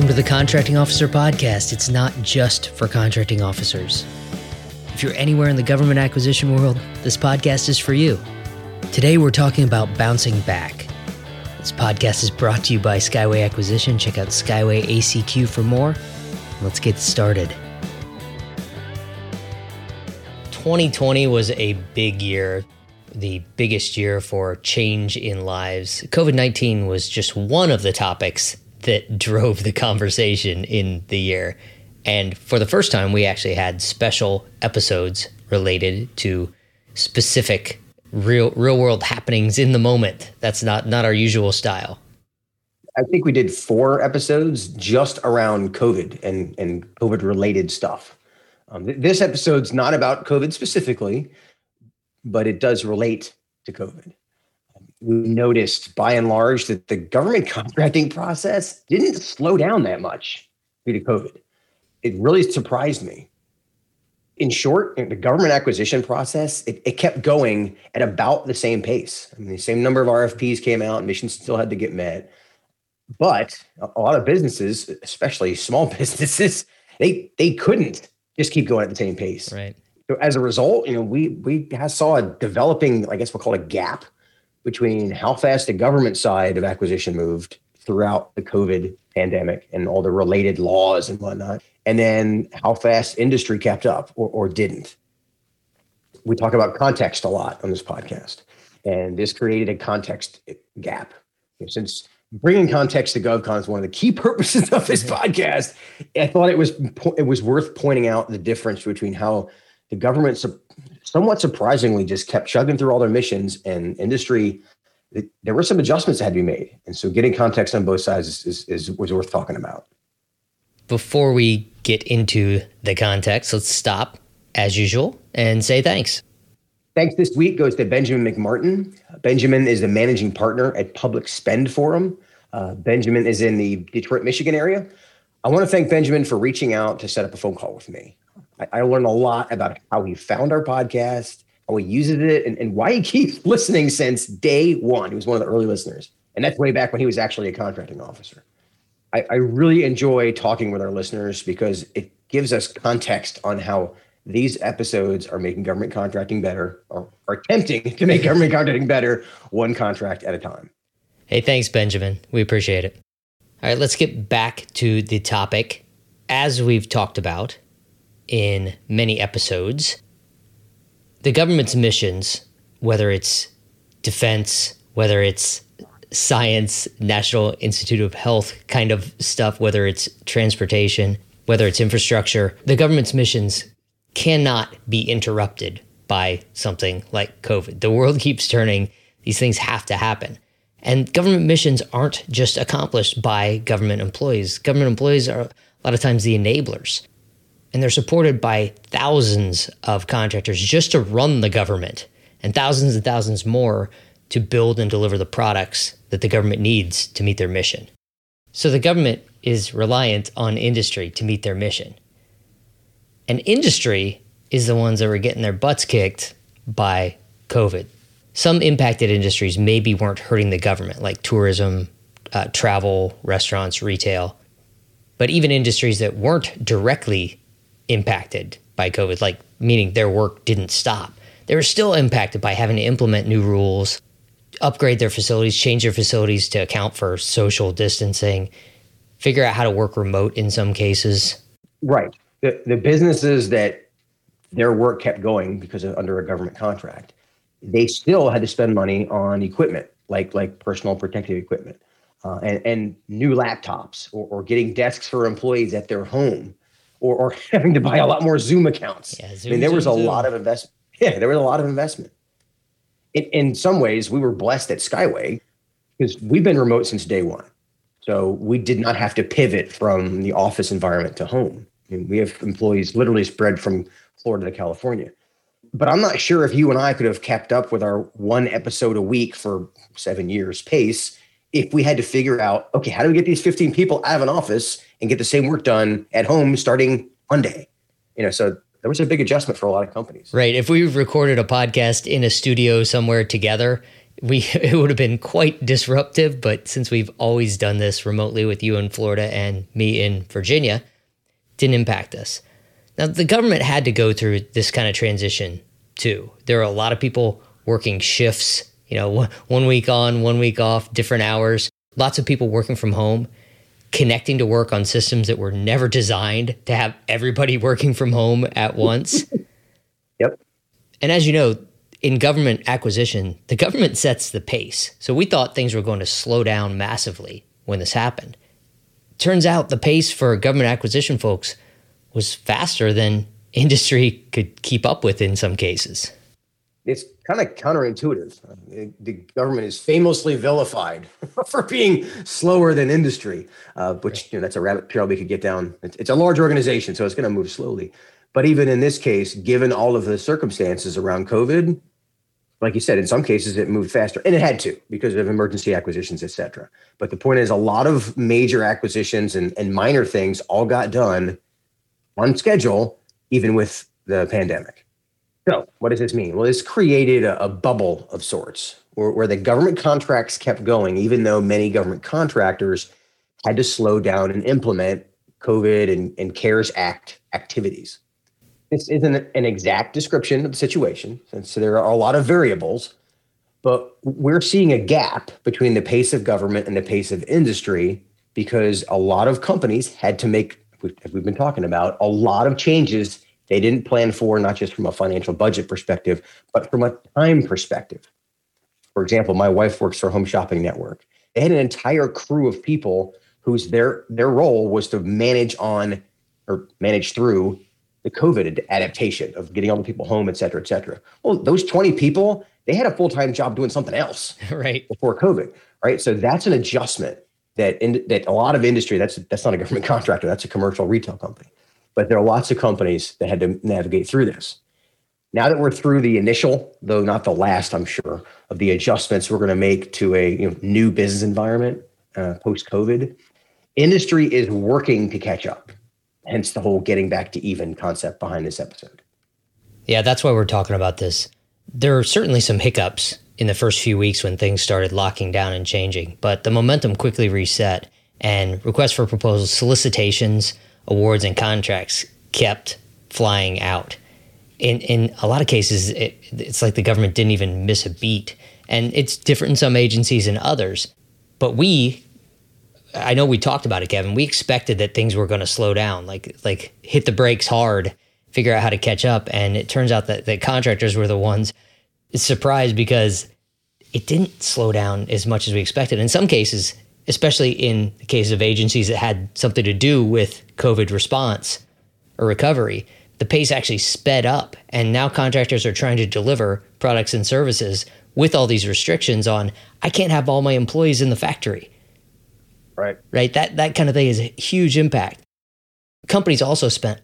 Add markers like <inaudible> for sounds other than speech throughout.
Welcome to the Contracting Officer Podcast. It's not just for contracting officers. If you're anywhere in the government acquisition world, this podcast is for you. Today, we're talking about bouncing back. This podcast is brought to you by Skyway Acquisition. Check out Skyway ACQ for more. Let's get started. 2020 was a big year, the biggest year for change in lives. COVID 19 was just one of the topics that drove the conversation in the year. And for the first time, we actually had special episodes related to specific real real world happenings in the moment. That's not not our usual style. I think we did four episodes just around COVID and and COVID related stuff. Um, th- this episode's not about COVID specifically, but it does relate to COVID we noticed by and large that the government <laughs> contracting process didn't slow down that much due to COVID. It really surprised me. In short, the government acquisition process, it, it kept going at about the same pace. I mean, the same number of RFPs came out, missions still had to get met. But a lot of businesses, especially small <laughs> businesses, they they couldn't just keep going at the same pace. Right. So as a result, you know, we we saw a developing, I guess we'll call it a gap between how fast the government side of acquisition moved throughout the COVID pandemic and all the related laws and whatnot, and then how fast industry kept up or, or didn't. We talk about context a lot on this podcast, and this created a context gap. Since bringing context to GovCon is one of the key <laughs> purposes of this mm-hmm. podcast, I thought it was it was worth pointing out the difference between how the government somewhat surprisingly just kept chugging through all their missions and industry it, there were some adjustments that had to be made. And so getting context on both sides is, is, is was worth talking about. Before we get into the context let's stop as usual and say thanks. Thanks. This week goes to benjamin mcmartin. Benjamin is the managing partner at public spend forum. Uh, benjamin is in the detroit michigan area. I want to thank benjamin for reaching out to set up a phone call with me I, I learned a lot about how he found our podcast, how he uses it, and, and why he keeps <laughs> listening since day one. He was one of the early listeners. And that's way back when he was actually a contracting officer. I, I really enjoy talking with our listeners because it gives us context on how these episodes are making government contracting better or are attempting to make government contracting better one contract at a time. Hey, thanks, Benjamin. We appreciate it. All right, let's get back to the topic. As we've talked about, in many episodes. The government's missions, whether it's defense, whether it's science, National Institute of Health kind of stuff, whether it's transportation, whether it's infrastructure, the government's missions cannot be interrupted by something like COVID. The world <laughs> keeps turning, these things have to happen. And government missions aren't just accomplished by government employees. Government employees are a lot of times the enablers and they're supported by thousands of contractors just to run the government and thousands and thousands more to build and deliver the products that the government needs to meet their mission. So the government is reliant on industry to meet their mission. And industry is the ones that were getting their butts kicked by COVID. Some impacted industries maybe weren't hurting the government, like tourism, uh, travel, restaurants, retail. But even industries that weren't directly impacted by COVID, like meaning their work didn't stop. They were still impacted by having to implement new rules, upgrade their facilities, change their facilities to account for social distancing, figure out how to work remote in some cases. Right. The, the businesses that their work kept going because of under a government contract, they still had to spend money on equipment like like personal protective equipment uh, and, and new laptops or, or getting desks for employees at their home or, or <laughs> having to buy a lot more Zoom accounts. Yeah, Zoom, I mean, there was a Zoom. lot of investment. Yeah, there was a lot of investment. In, in some ways, we were blessed at Skyway because we've been remote since day one. So we did not have to pivot from the office environment to home. I mean, we have employees literally spread from Florida to California. But I'm not sure if you and I could have kept up with our one episode a week for seven years pace if we had to figure out, okay, how do we get these 15 people out of an office and get the same work done at home starting Monday? You know, so there was a big adjustment for a lot of companies. Right. If we recorded a podcast in a studio somewhere together, we <laughs> it would have been quite disruptive, but since we've always done this remotely with you in Florida and me in Virginia, didn't impact us. Now the government had to go through this kind of transition too. There are a lot of people working shifts, you know, <laughs> one week on, one week off, different hours. Lots of people working from home, connecting to work on systems that were never designed to have everybody <laughs> working from home at once. <laughs> yep. And as you know, in government acquisition, the government sets the pace. So we thought things were going to slow down massively when this happened. Turns out the pace for government acquisition folks was faster than <laughs> industry could keep up with in some cases. It's kind of counterintuitive. The government is famously vilified <laughs> for being slower than industry, uh, which you know, that's a rabbit trail we could get down. It's, it's a large organization, so it's going to move slowly. But even in this case, given all of the circumstances around COVID, like you said, in some cases it moved faster, and it had to because of emergency acquisitions, et cetera. But the point is, a lot of major acquisitions and, and minor things all got done on schedule, even with the pandemic. So, what does this mean? Well, this created a, a bubble of sorts where, where the government contracts kept going, even though many government contractors had to slow down and implement COVID and, and CARES Act activities. This isn't an exact description of the situation, since there are a lot of variables, but we're seeing a gap between the pace of government and the pace of industry because a lot of companies had to make, as we've been talking about, a lot of changes they didn't plan for, not just from a financial budget perspective, but from a time perspective. For example, my wife works for Home Shopping Network. They had an entire crew of people whose their their role was to manage on or manage through the COVID adaptation of getting all the people home, et cetera, et cetera. Well, those 20 people, they had a full time job doing something else <laughs> right before COVID, right? So that's an adjustment that in, that a lot of industry that's that's not a government <laughs> contractor, that's a commercial retail company. But there are lots of companies that had to navigate through this. Now that we're through the initial, though not the last, I'm sure, of the adjustments we're going to make to a you know, new business environment uh, post COVID, industry is working to catch up hence the whole getting back to even concept behind this episode. Yeah, that's why we're talking about this. There are certainly some hiccups in the first few weeks when things started locking down and changing, but the momentum quickly reset and requests for proposals, solicitations, awards, and contracts kept flying out. In, in a lot of cases, it, it's like the government didn't even miss a beat. And it's different in some agencies and others. But we I know we talked about it, Kevin. We expected that things were going to slow down, like like hit the brakes hard, figure out how to catch up, and it turns out that the contractors were the ones surprised because it didn't slow down as much as we expected. In some cases, especially in the case of agencies that had something to do with COVID response or recovery, the pace actually sped up, and now contractors are trying to deliver products and services with all these restrictions on. I can't have all my employees in the factory Right. Right. That that kind of thing is a huge impact. Companies also spent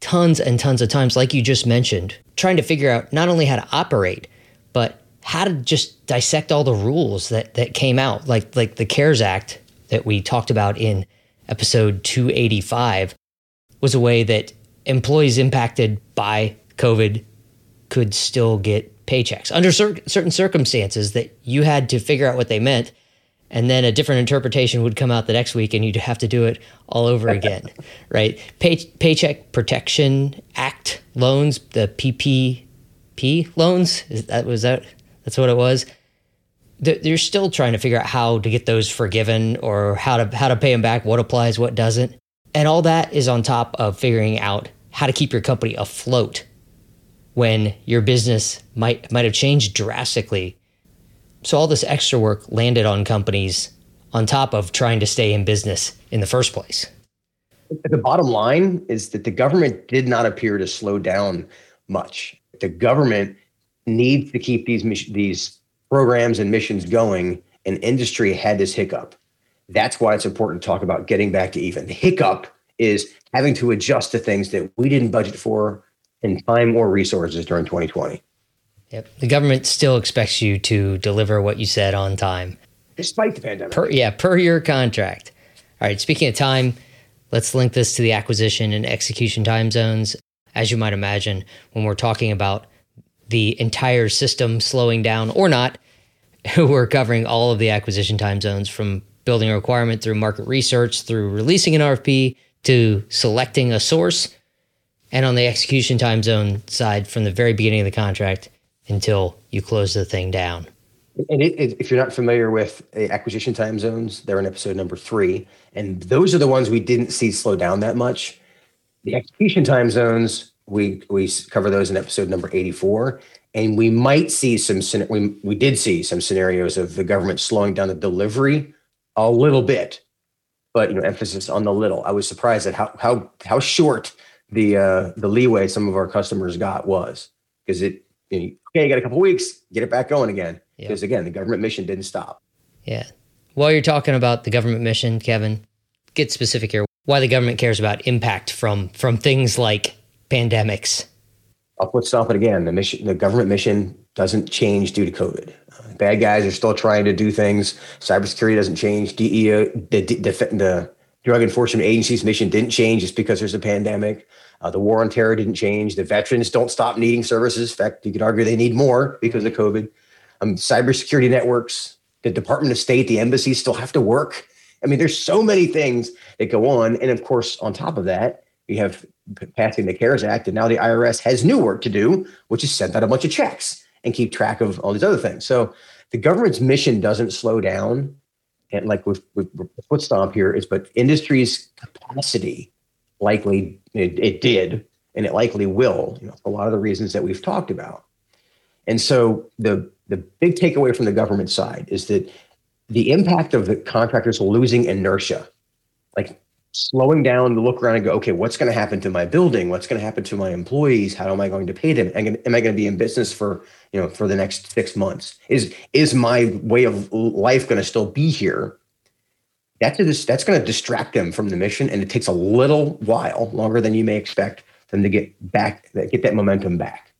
tons and tons of times, like you just mentioned, trying to figure out not only how to operate, but how to just dissect all the rules that that came out, like like the CARES Act that we talked about in episode 285 was a way that employees impacted by COVID could still get paychecks. Under cer- certain circumstances that you had to figure out what they meant and then a different interpretation would come out the next week and you'd have to do it all over <laughs> again right? Pay, paycheck protection act loans the ppp loans? Is that was that that's what it was they're still trying to figure out how to get those forgiven or how to how to pay them back what applies what doesn't and all that is on top of figuring out how to keep your company afloat when your business might might have changed drastically so all this extra work landed on companies on top of trying to stay in business in the first place. The bottom line is that the government did not appear to slow down much. The government needs to keep these these programs and missions going, and industry had this hiccup. That's why it's important to talk about getting back to even. The hiccup is having to adjust to things that we didn't budget for in time or resources during 2020. Yep. The government still expects you to deliver what you said on time. Despite the pandemic. Per, yeah, per your contract. All right, speaking of time, let's link this to the acquisition and execution time zones. As you might imagine, when we're talking about the entire system slowing down or not, <laughs> we're covering all of the acquisition time zones from building a requirement through market research, through releasing an RFP to selecting a source, and on the execution time zone side from the very beginning of the contract until you close the thing down. And it, it, if you're not familiar with uh, acquisition time zones, they're in episode number three. And those are the ones we didn't see slow down that much. The execution time zones, we we cover those in episode number 84. And we might see some we, we did see some scenarios of the government slowing down the delivery a little bit, but you know, emphasis on the little. I was surprised at how how how short the uh the leeway some of our customers got was because it you know, okay, you got a couple weeks, get it back going again. Because again, the government mission didn't stop. Yeah. While you're talking about the government mission, Kevin, get specific here. Why the government cares about impact from from things like pandemics. I'll put it again. The mission, the government mission doesn't change due to COVID. Uh, bad guys are still trying to do things. Cybersecurity doesn't change. DEA, the, the, the Drug Enforcement Agency's mission didn't change just because there's a pandemic. Uh, the war on terror didn't change. The veterans don't stop needing services. In fact, you could argue they need more because of COVID. Um, cybersecurity networks, the Department of State, the embassies still have to work. I mean, there's so many things that go on. And of course, on top of that, we have passing the CARES Act, and now the IRS has new work to do, which is send out a bunch of checks and keep track of all these other things. So the government's mission doesn't slow down. And like with, with, with foot stomp here is, but industry's capacity likely it, it did, and it likely will. You know, a lot of the reasons that we've talked about. And so the the big takeaway from the government side is that the impact of the contractors losing inertia, like slowing down to look around and go, okay, what's going to happen to my building? What's going to happen to my employees? How am I going to pay them? Am I going to be in business for you know for the next six months? Is is my way of life going to still be here? that's a, that's going to distract them from the mission, and it takes a little while, longer than you may expect, them to get back, get that momentum back.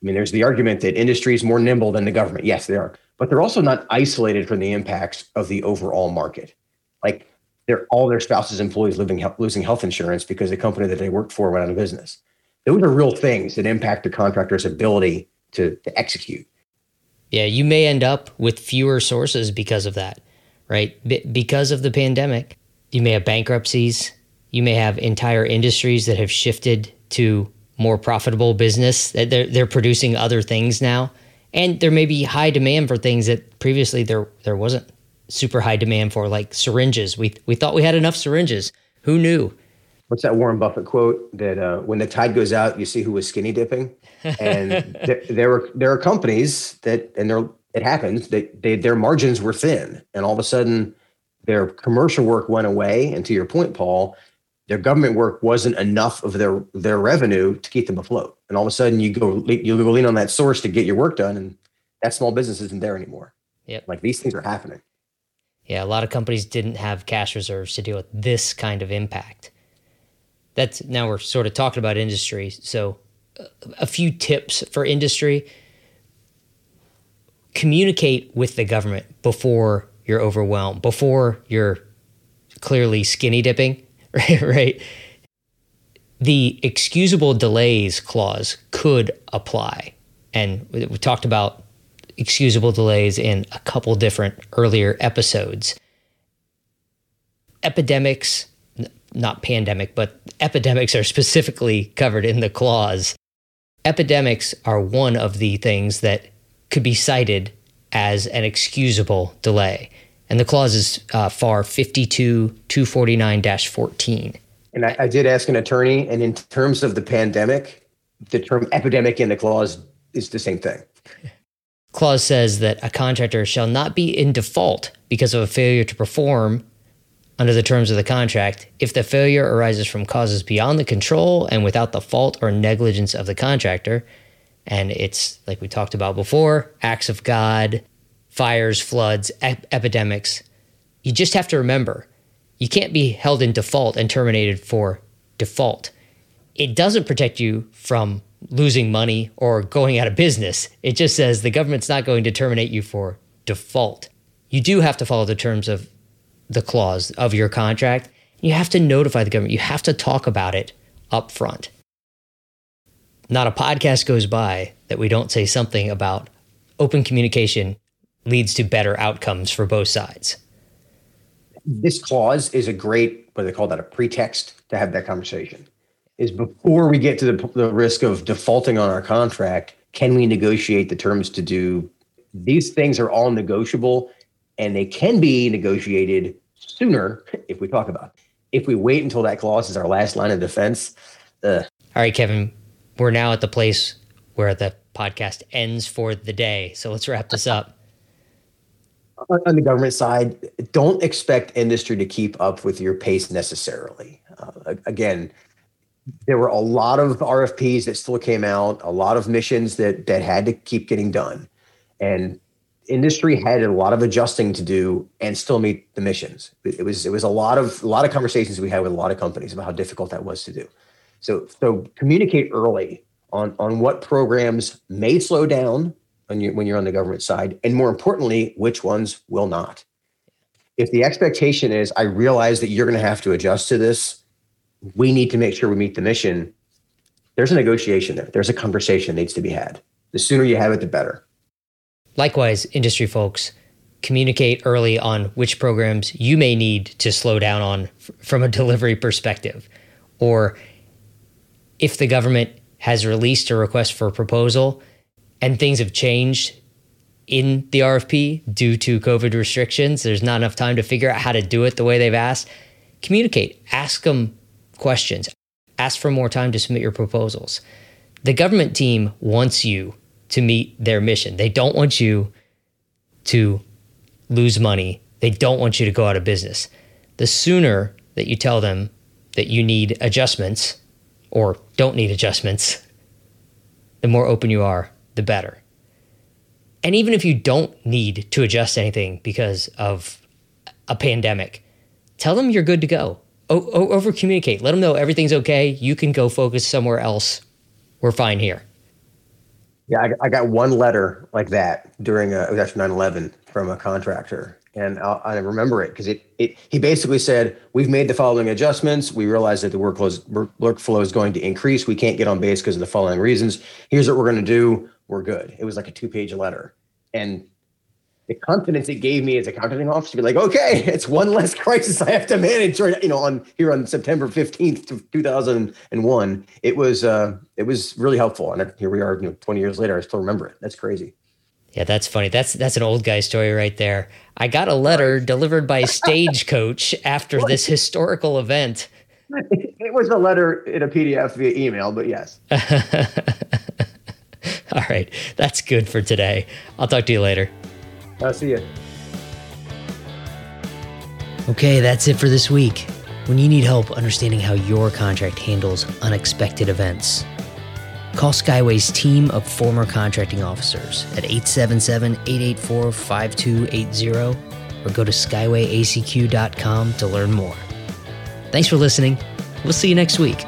I mean, there's the argument that industry is more nimble than the government. Yes, they are, but they're also not isolated from the impacts of the overall market. Like, they're all their spouses' employees living losing health insurance because the company that they worked for went out of business. Those are real things that impact the contractor's ability to, to execute. Yeah, you may end up with fewer sources because of that right? B- because of the pandemic, you may have bankruptcies. You may have entire industries that have shifted to more profitable business. They're, they're producing other things now. And there may be high demand for things that previously there, there wasn't super high demand for, like syringes. We, we thought we had enough syringes. Who knew? What's that Warren Buffett quote that uh, when the tide goes out, you see who was skinny dipping? And th- <laughs> there, are, there are companies that, and they're it happens that they, their margins were thin and all of a sudden their commercial work went away and to your point paul their government work wasn't enough of their their revenue to keep them afloat and all of a sudden you go you go lean on that source to get your work done and that small business isn't there anymore yeah like these things are happening yeah a lot of companies didn't have cash reserves to deal with this kind of impact that's now we're sort of talking about industry so uh, a few tips for industry communicate with the government before you're overwhelmed, before you're clearly skinny dipping, right? <laughs> right? The excusable delays clause could apply. And we talked about excusable delays in a couple different earlier episodes. Epidemics, not pandemic, but epidemics are <laughs> specifically covered in the clause. Epidemics are one of the things that could be cited as an excusable delay. And the clause is uh, FAR 52 249 14. And I, I, did ask an attorney, and in terms of the pandemic, the term epidemic in the clause is the same thing. Clause says that a contractor shall not be in default because of a failure to perform under the terms of the contract if the failure arises from causes beyond the control and without the fault or negligence of the contractor and it's like we talked about before acts of God, fires, floods, ep- epidemics. You just have to remember you can't be held in default and terminated for default. It doesn't protect you from losing money or going out of business. It just says the government's not going to terminate you for default. You do have to follow the terms of the clause of your contract. You have to notify the government. You have to talk about it up front not a podcast goes by that we don't say something about open communication leads to better outcomes for both sides. This clause is a great, what do they call that, a pretext to have that conversation. Is before we get to the, the risk of defaulting on our contract, can we negotiate the terms to do these things are all negotiable and they can be negotiated sooner if we talk about it. If we wait until that clause is our last line of defense. Uh, all right, Kevin, we're now at the place where the podcast ends for the day. So let's wrap this up. On the government side, don't expect industry to keep up with your pace necessarily. Uh, again, there were a lot of RFPs that still came out, a lot of missions that that had to keep getting done, and industry had a lot of adjusting to do and still meet the missions. It was it was a lot of a lot of conversations we had with a lot of companies about how difficult that was to do. So so communicate early on on what programs may slow down when you when you're on the government side, and more importantly, which ones will not. If the expectation is, I realize that you're going to have to adjust to this, we need to make sure we meet the mission. There's a negotiation there. There's a conversation that needs to be had. The sooner you have it, the better. Likewise, industry folks, communicate early on which programs you may need to slow down on f- from a <laughs> delivery perspective. Or if the government has released a request for a proposal and things have changed in the RFP due to COVID restrictions, there's not enough time to figure out how to do it the way they've asked. Communicate, ask them questions, ask for more time to submit your proposals. The government team wants you to meet their mission. They don't want you to lose money. They don't want you to go out of business. The sooner that you tell them that you need adjustments or don't need adjustments, the more open you are, the better. And even if you don't need to adjust anything because of a pandemic, tell them you're good to go. O- over communicate. Let them know everything's okay. You can go focus somewhere else. We're fine here. Yeah, I, I, got one letter like that during a, it was after 9-11 from a contractor. And I, I remember it because it, it, he basically said, we've made the following adjustments. We realize that the workload, workflow is going to increase. We can't get on base because of the following reasons. Here's what we're going to do. We're good. It was like a two page letter. And the confidence it gave me as a contracting officer to be like, okay, <laughs> it's one less crisis I have to manage right, you know, on here on September 15th, 2001. It was, uh, it was really helpful. And here we are, you know, 20 years later, I still remember it. That's crazy. Yeah, that's funny. That's, that's an old guy story right there. I got a letter delivered by <laughs> Stagecoach after this historical event. <laughs> It was a letter in a PDF via email, but yes. All right. That's good for today. I'll talk to you later. I'll see you. Okay, that's it for this week. When you need help understanding how your contract handles unexpected events, call Skyway's team of former contracting officers at 877 884 5280 or go to skywayacq.com to learn more. Thanks for listening. We'll see you next week.